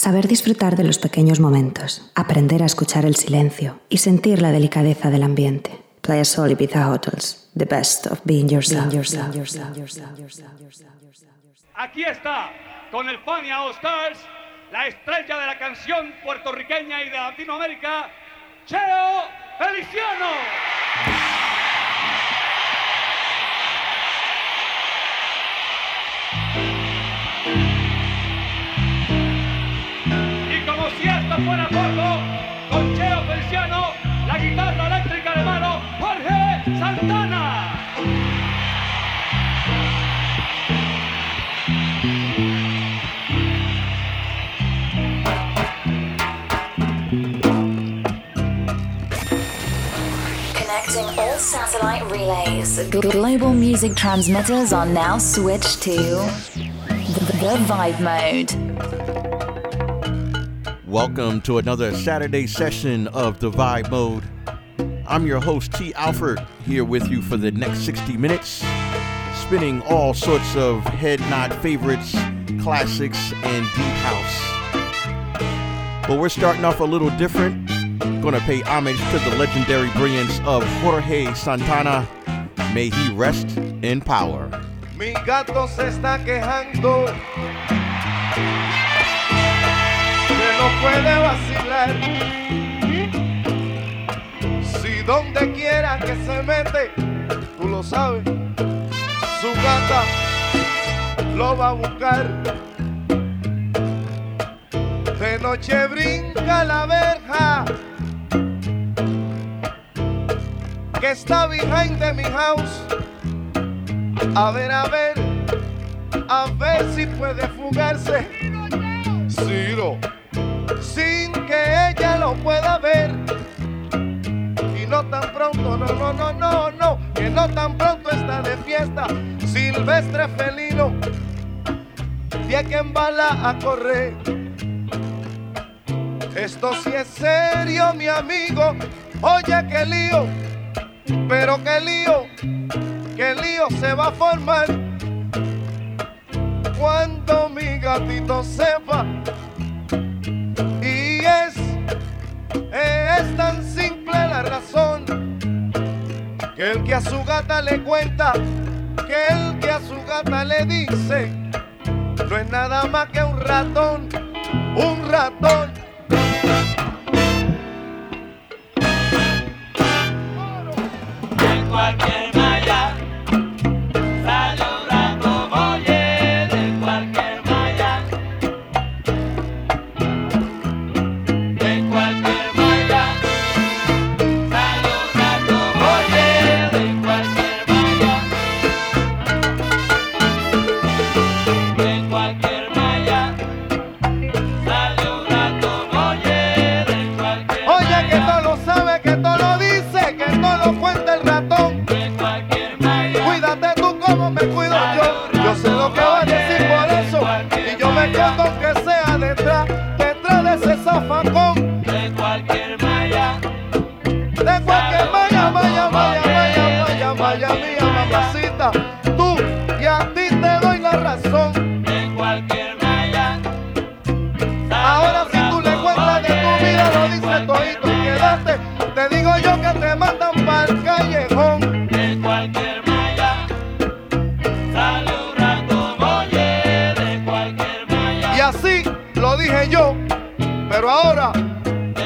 Saber disfrutar de los pequeños momentos, aprender a escuchar el silencio y sentir la delicadeza del ambiente. Playa Sol Ibiza Hotels, the best of being yourself. Aquí está, con el Fania All Stars, la estrella de la canción puertorriqueña y de Latinoamérica, Cheo Feliciano. Fuera con Cheo la guitarra eléctrica de mano, Jorge Santana. Connecting all satellite relays. Global music transmitters are now switched to the, the Vibe Mode. Welcome to another Saturday session of the Vibe Mode. I'm your host, Tee Alford, here with you for the next 60 minutes, spinning all sorts of head nod favorites, classics, and deep house. But we're starting off a little different. Gonna pay homage to the legendary brilliance of Jorge Santana. May he rest in power. Mi gato se está quejando que no puede vacilar. Si donde quiera que se mete, tú lo sabes, su gata lo va a buscar. De noche brinca la verja que está behind de mi house. A ver, a ver, a ver si puede fugarse. Ciro, sin que ella lo pueda ver. Y no tan pronto, no, no, no, no, no, que no tan pronto está de fiesta. Silvestre felino, de que embala a correr. Esto sí es serio, mi amigo. Oye, qué lío, pero qué lío el lío se va a formar cuando mi gatito sepa. Es tan simple la razón que el que a su gata le cuenta, que el que a su gata le dice, no es nada más que un ratón, un ratón.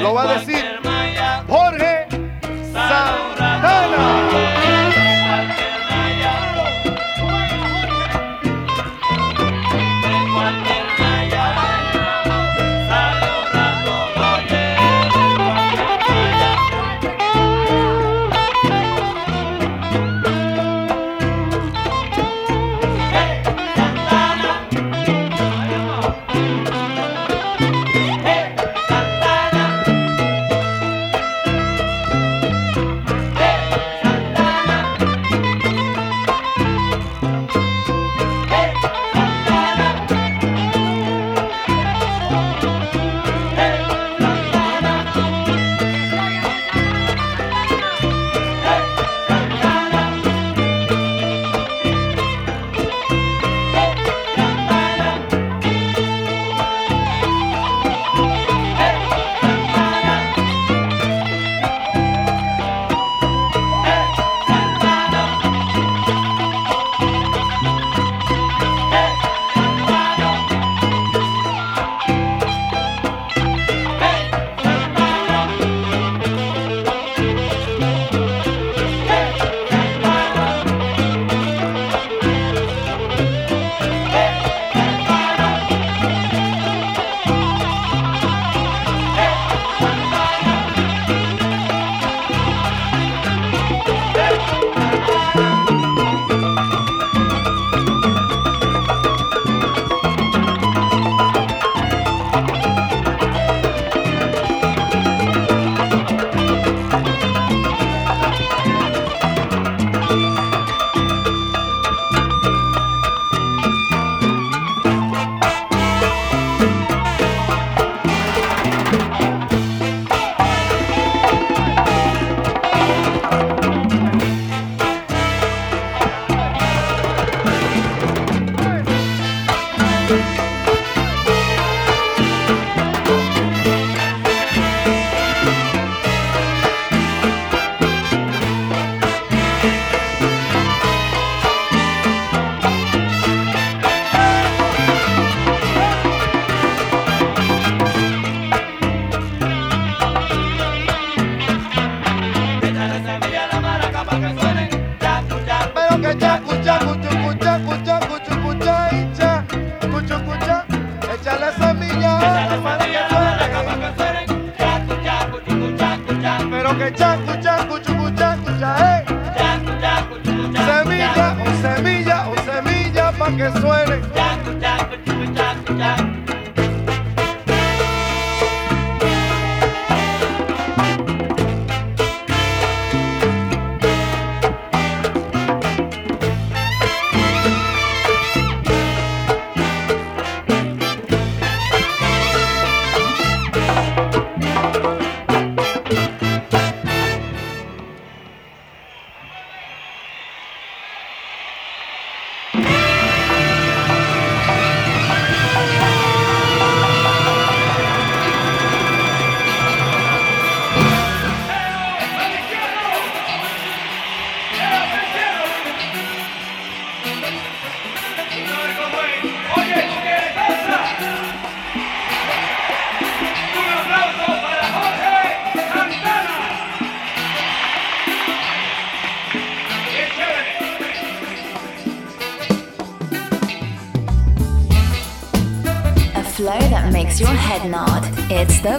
Lo va a decir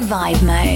vibe mode.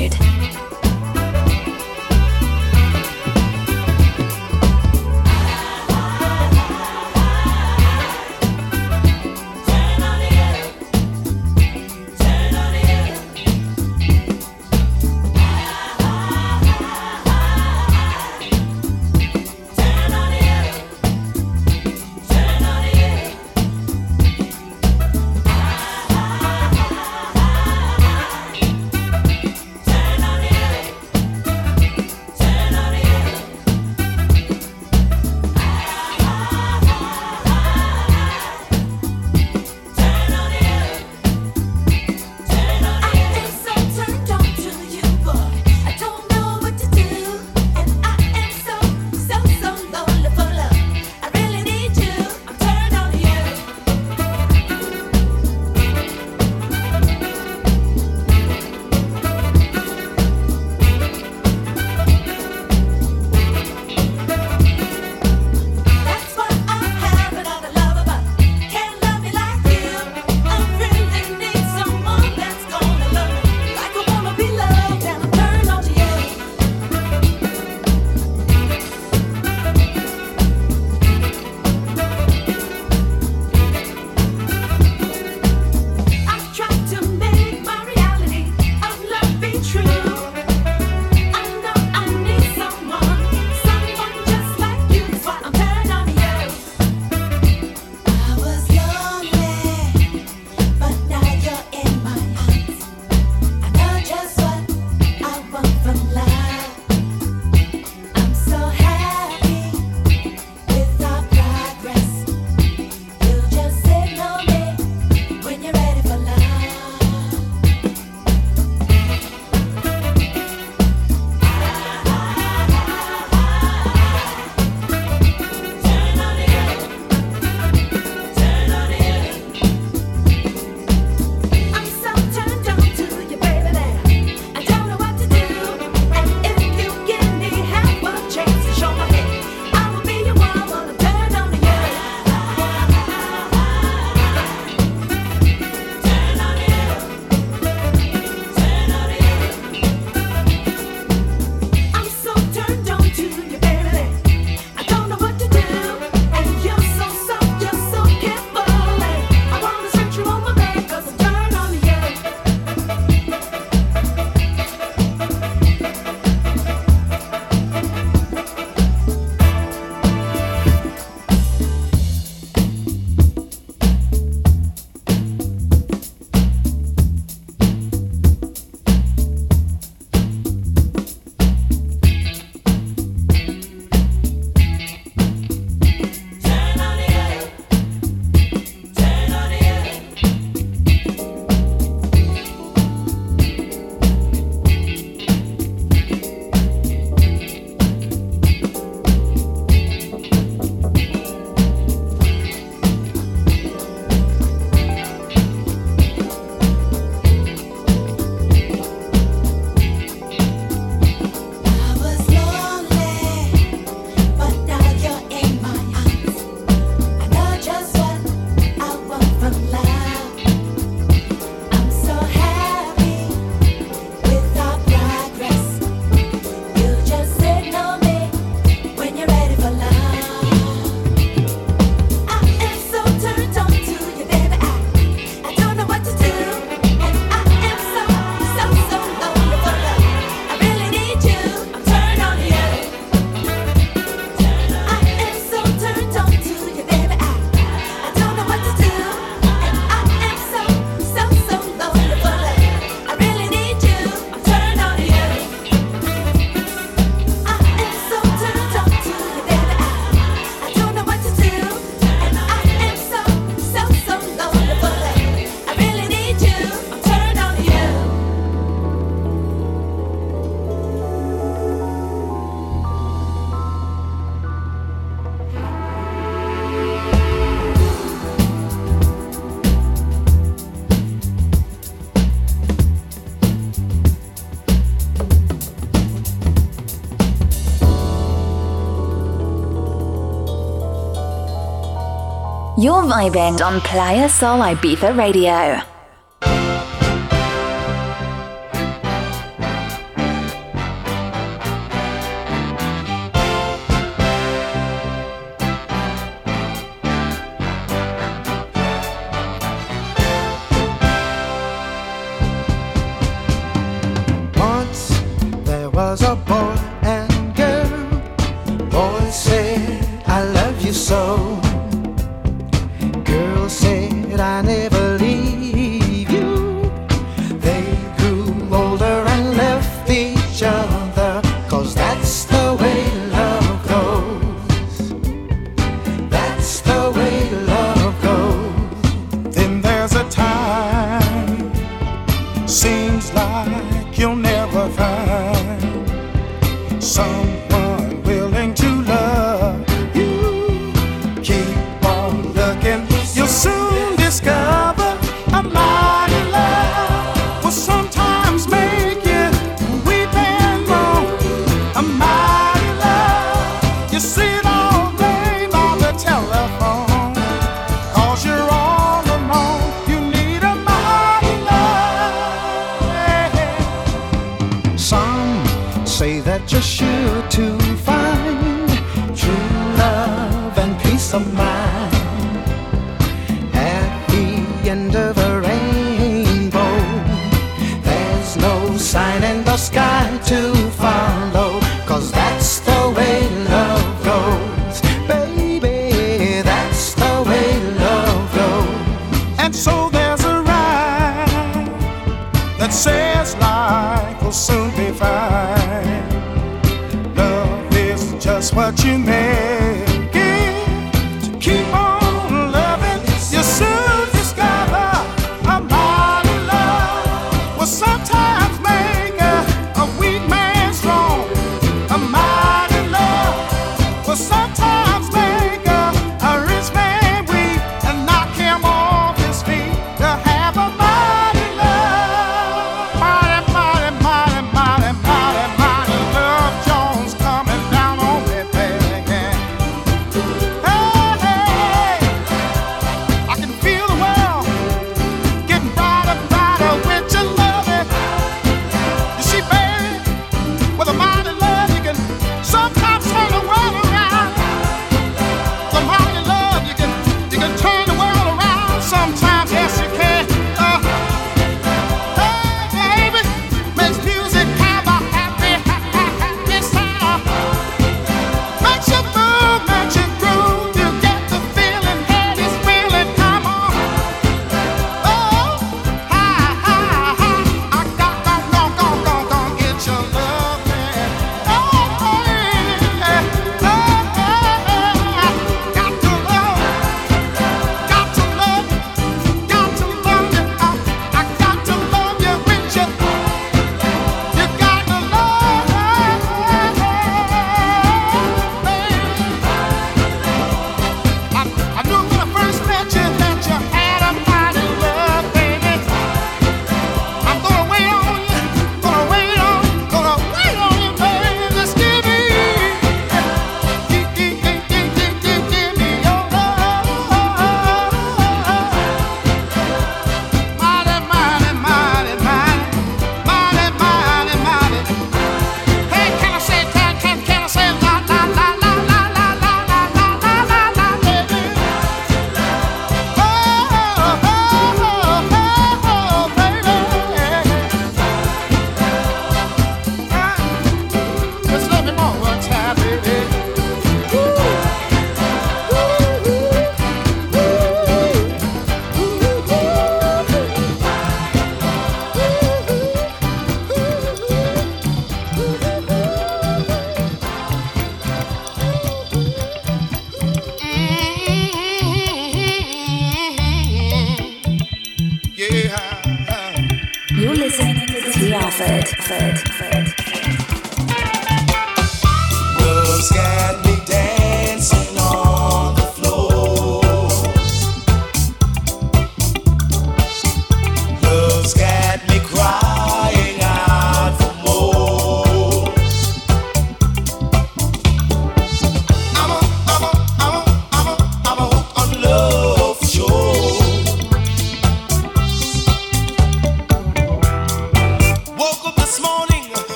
You're vibing on Playa Sol Ibiza Radio.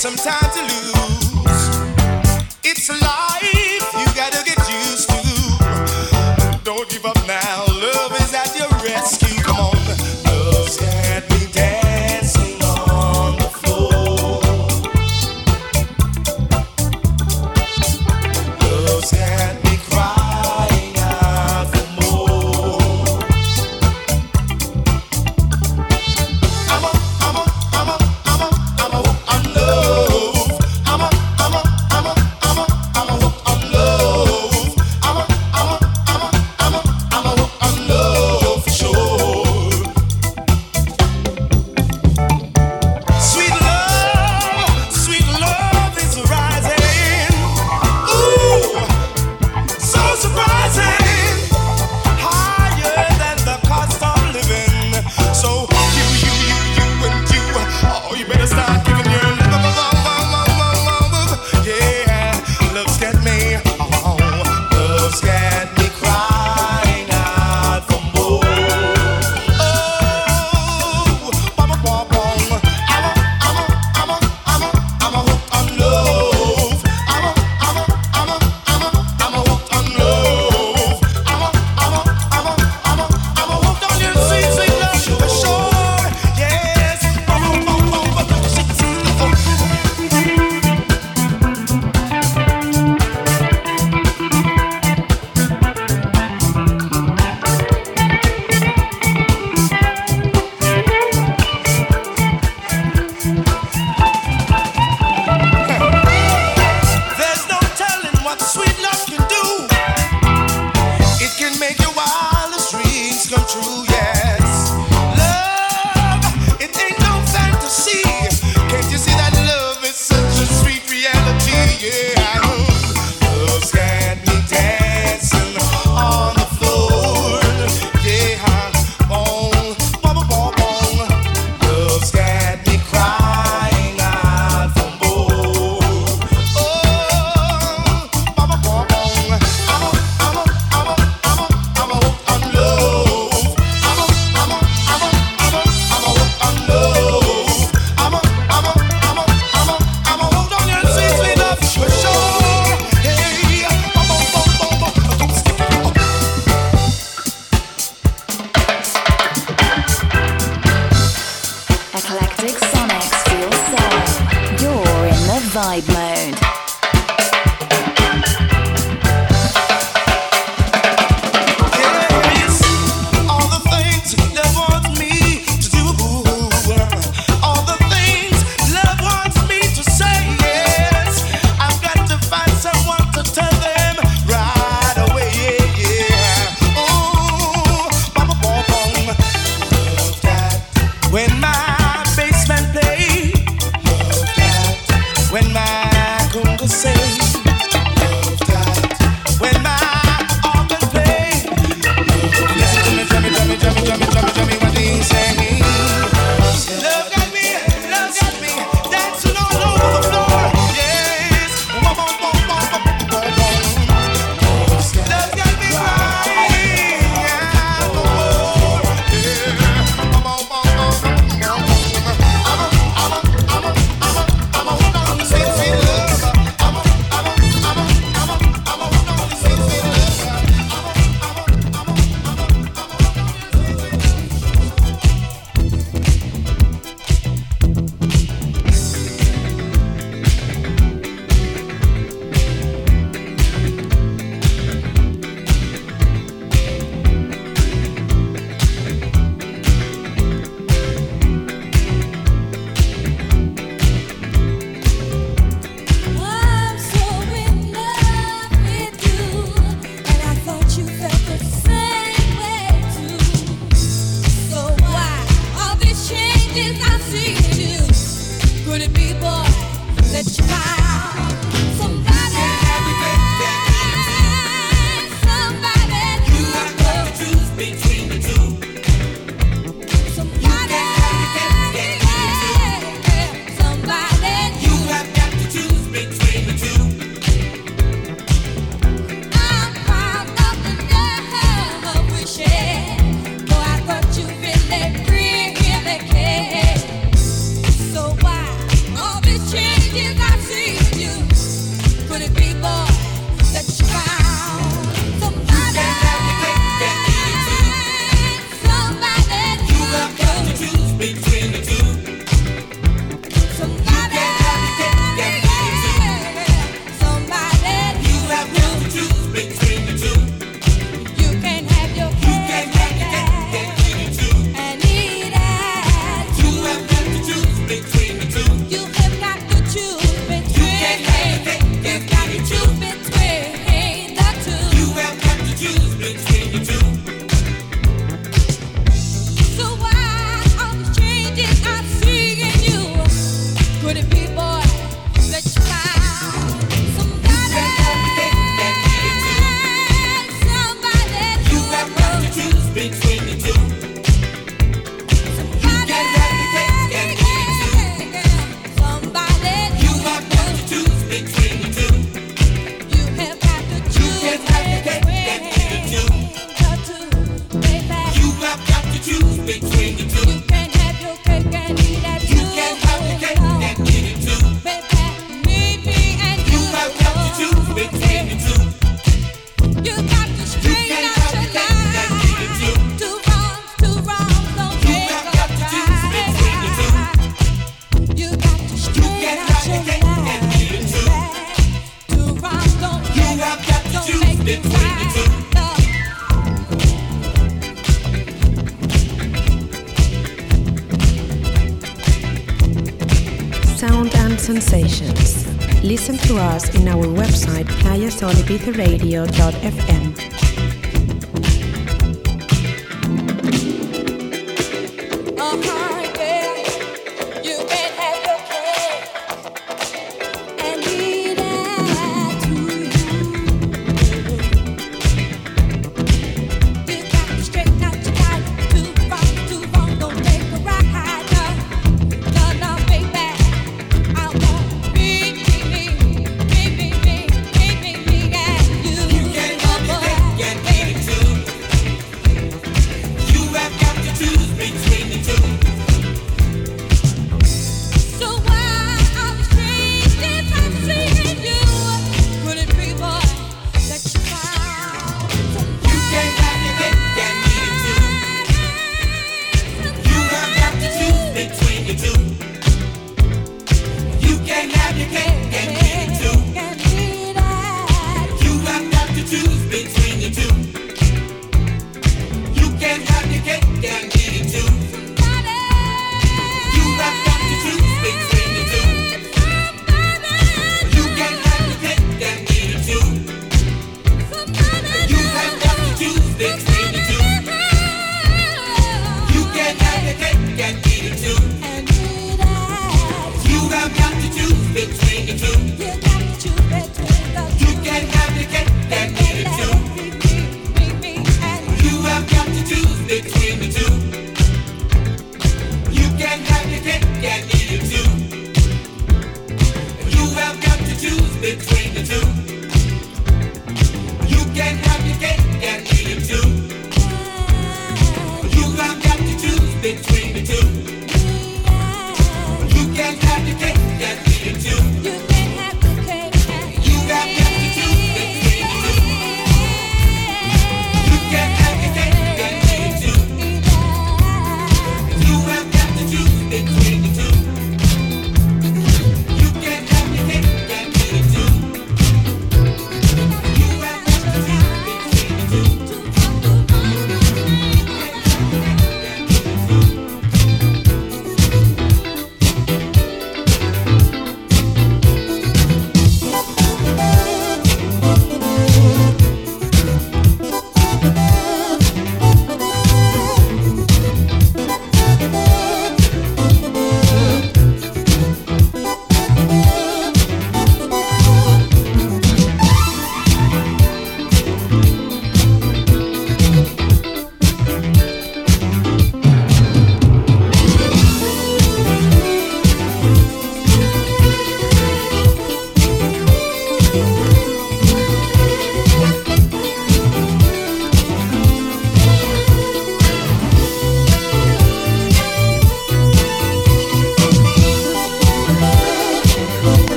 Come on,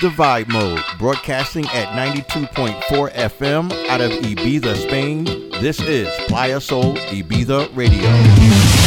the Vibe Mode, broadcasting at 92.4 FM out of Ibiza, Spain. This is PlayaSol Ibiza Radio.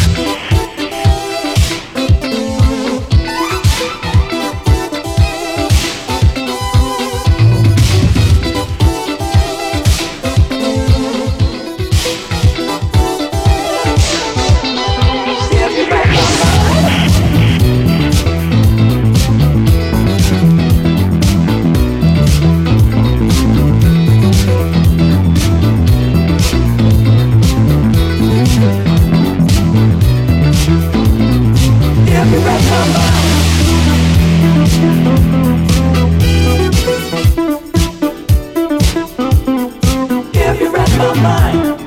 my mind.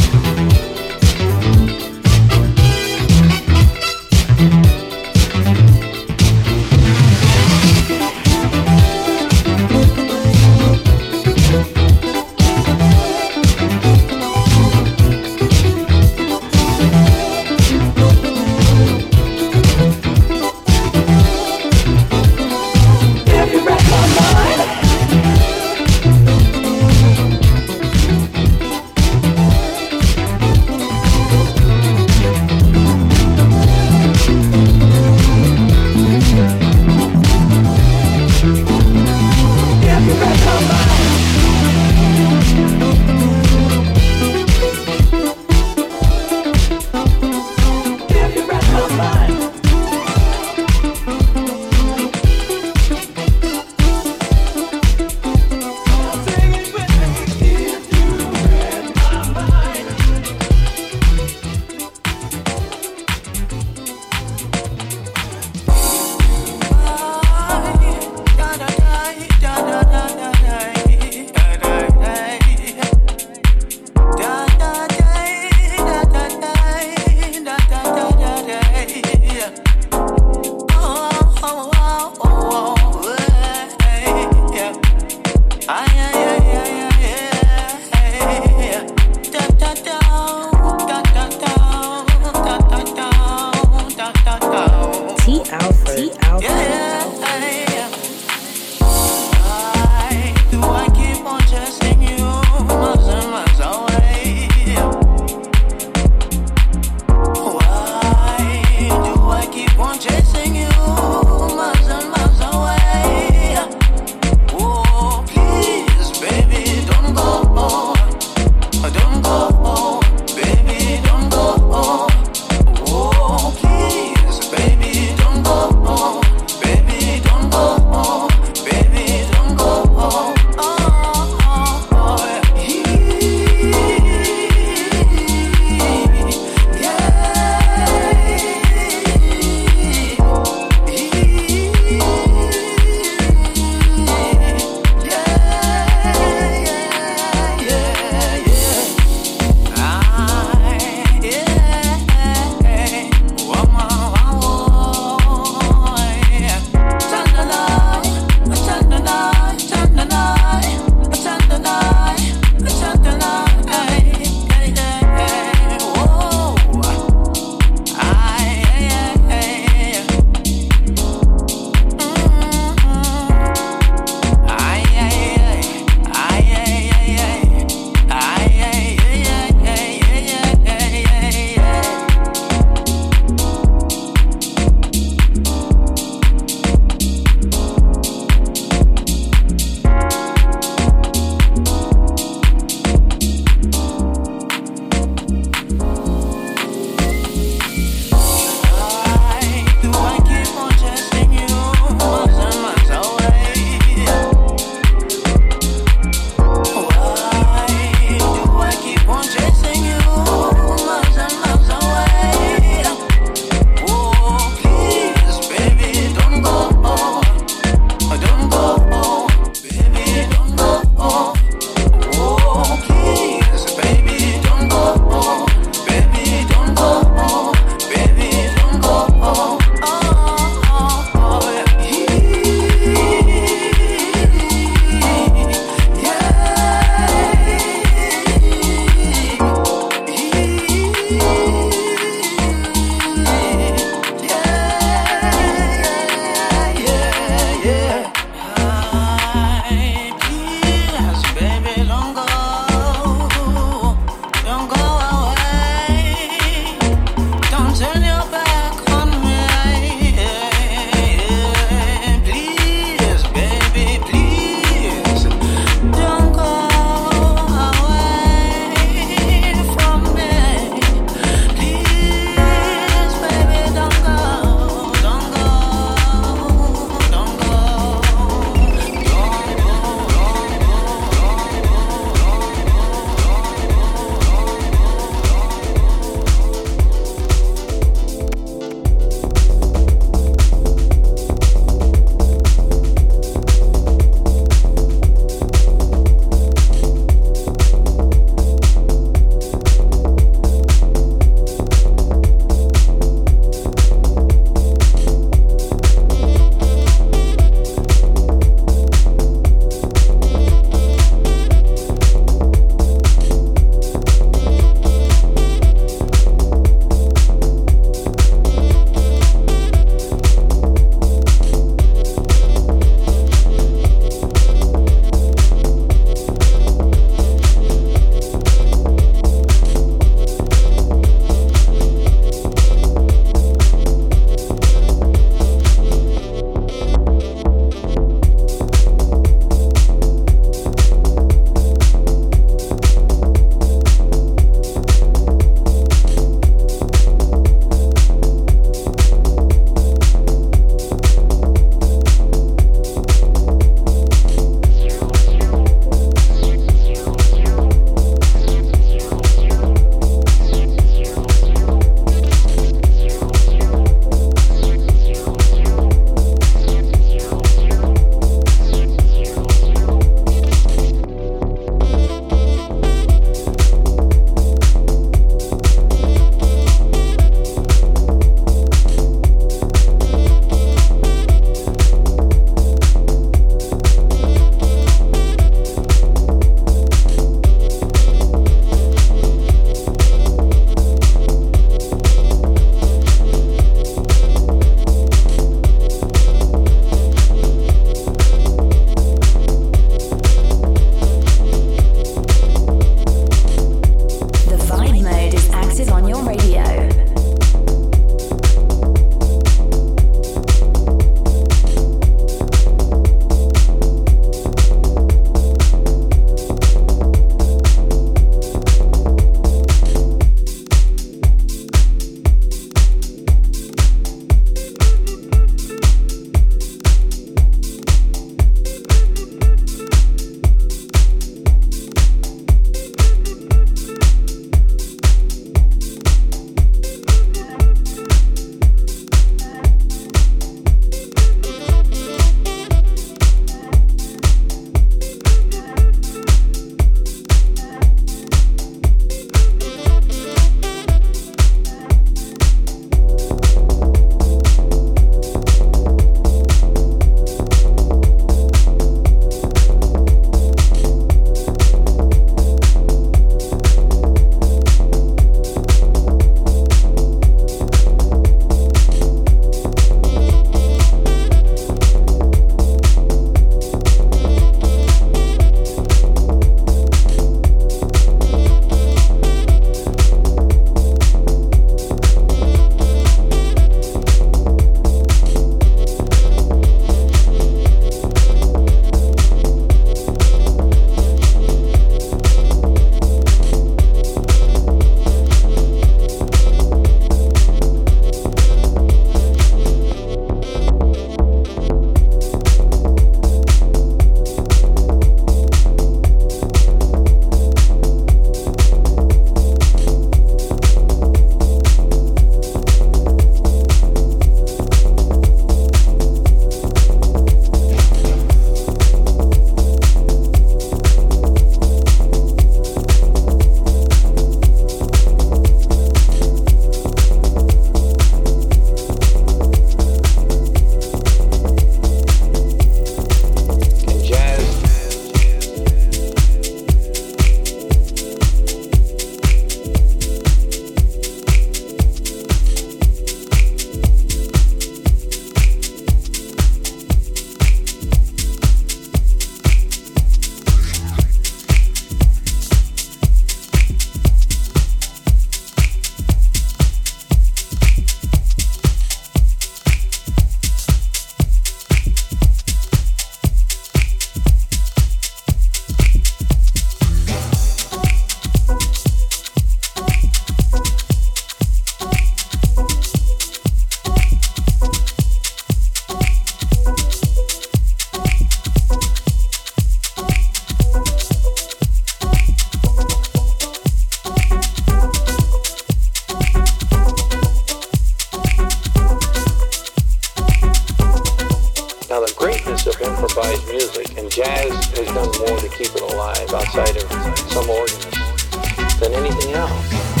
Now, the greatness of improvised music, and jazz has done more to keep it alive outside of some organs than anything else.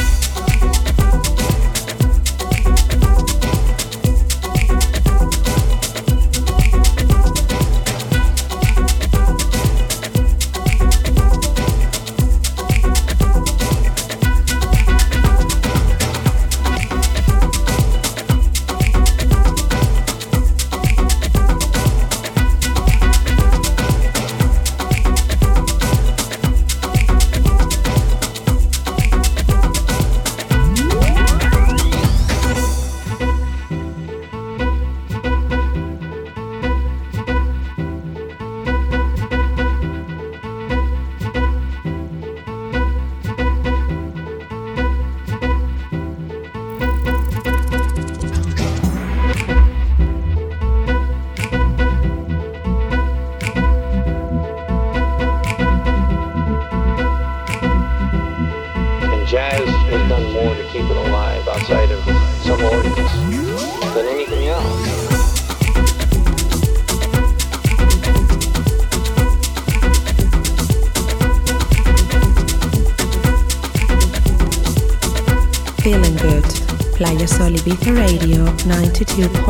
Institute.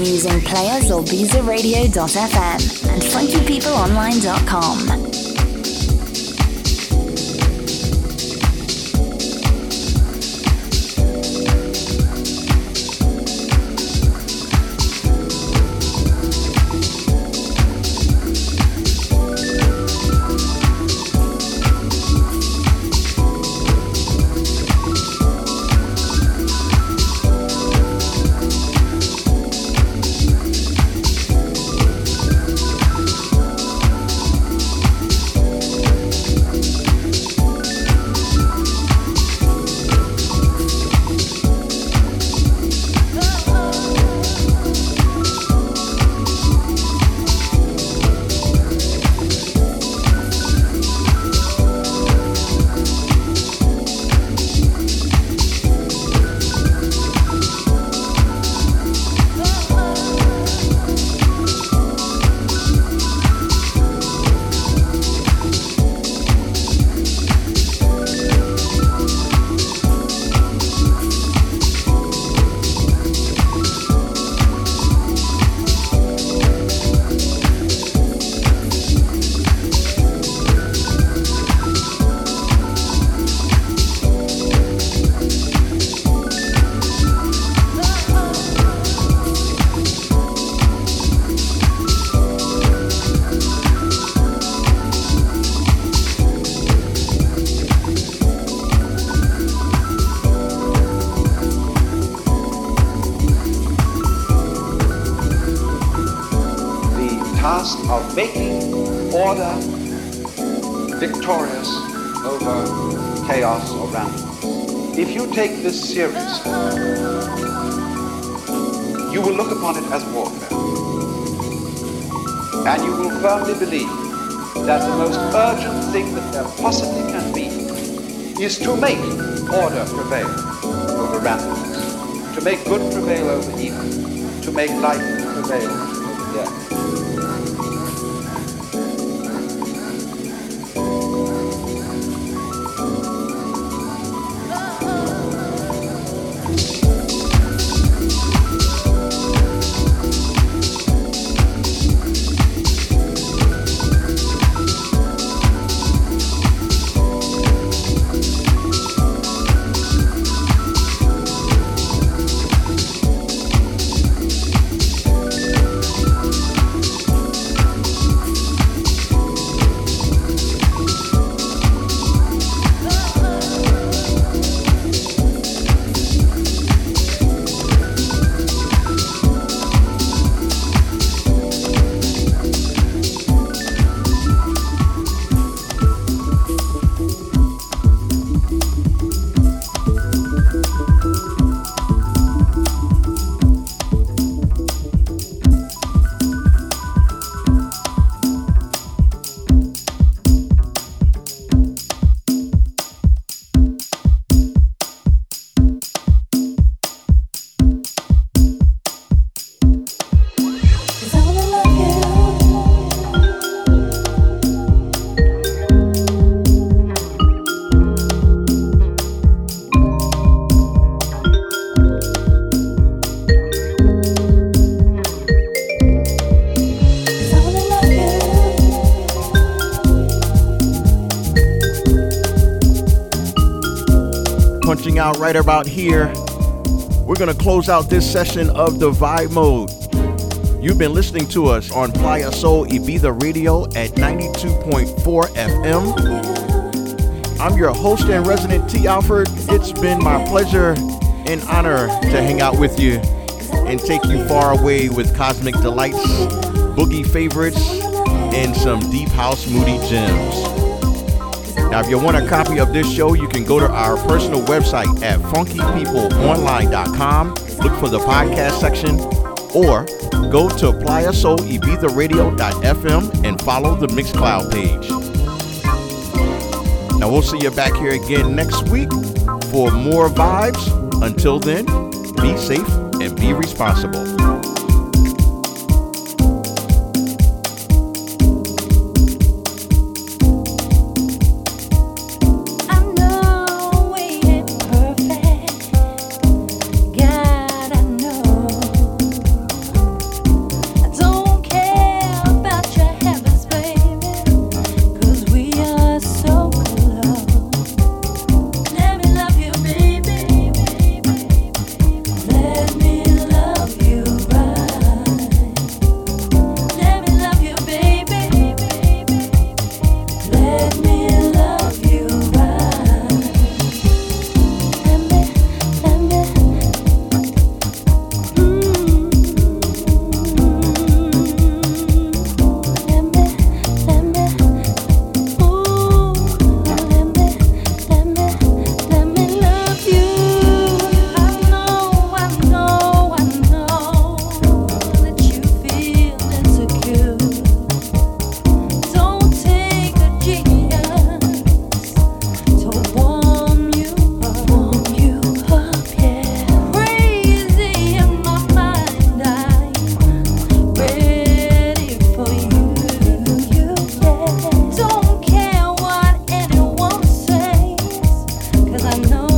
Using PlayaSolIbizaRadio.fm and funkypeopleonline.com. is to make order prevail over randomness, to make good prevail over evil, to make life prevail right about here. We're going to close out this session of the Vibe Mode. You've been listening to us on PlayaSol Ibiza Radio at 92.4 FM. I'm your host and resident Tee Alford. It's been my pleasure and honor to hang out with you and take you far away with cosmic delights, boogie favorites, and some deep house moody gems. Now, if you want a copy of this show, you can go to our personal website at funkypeopleonline.com, look for the podcast section, or go to playasolibiza.radio.fm and follow the Mixcloud page. Now, we'll see you back here again next week for more vibes. Until then, be safe and be responsible. know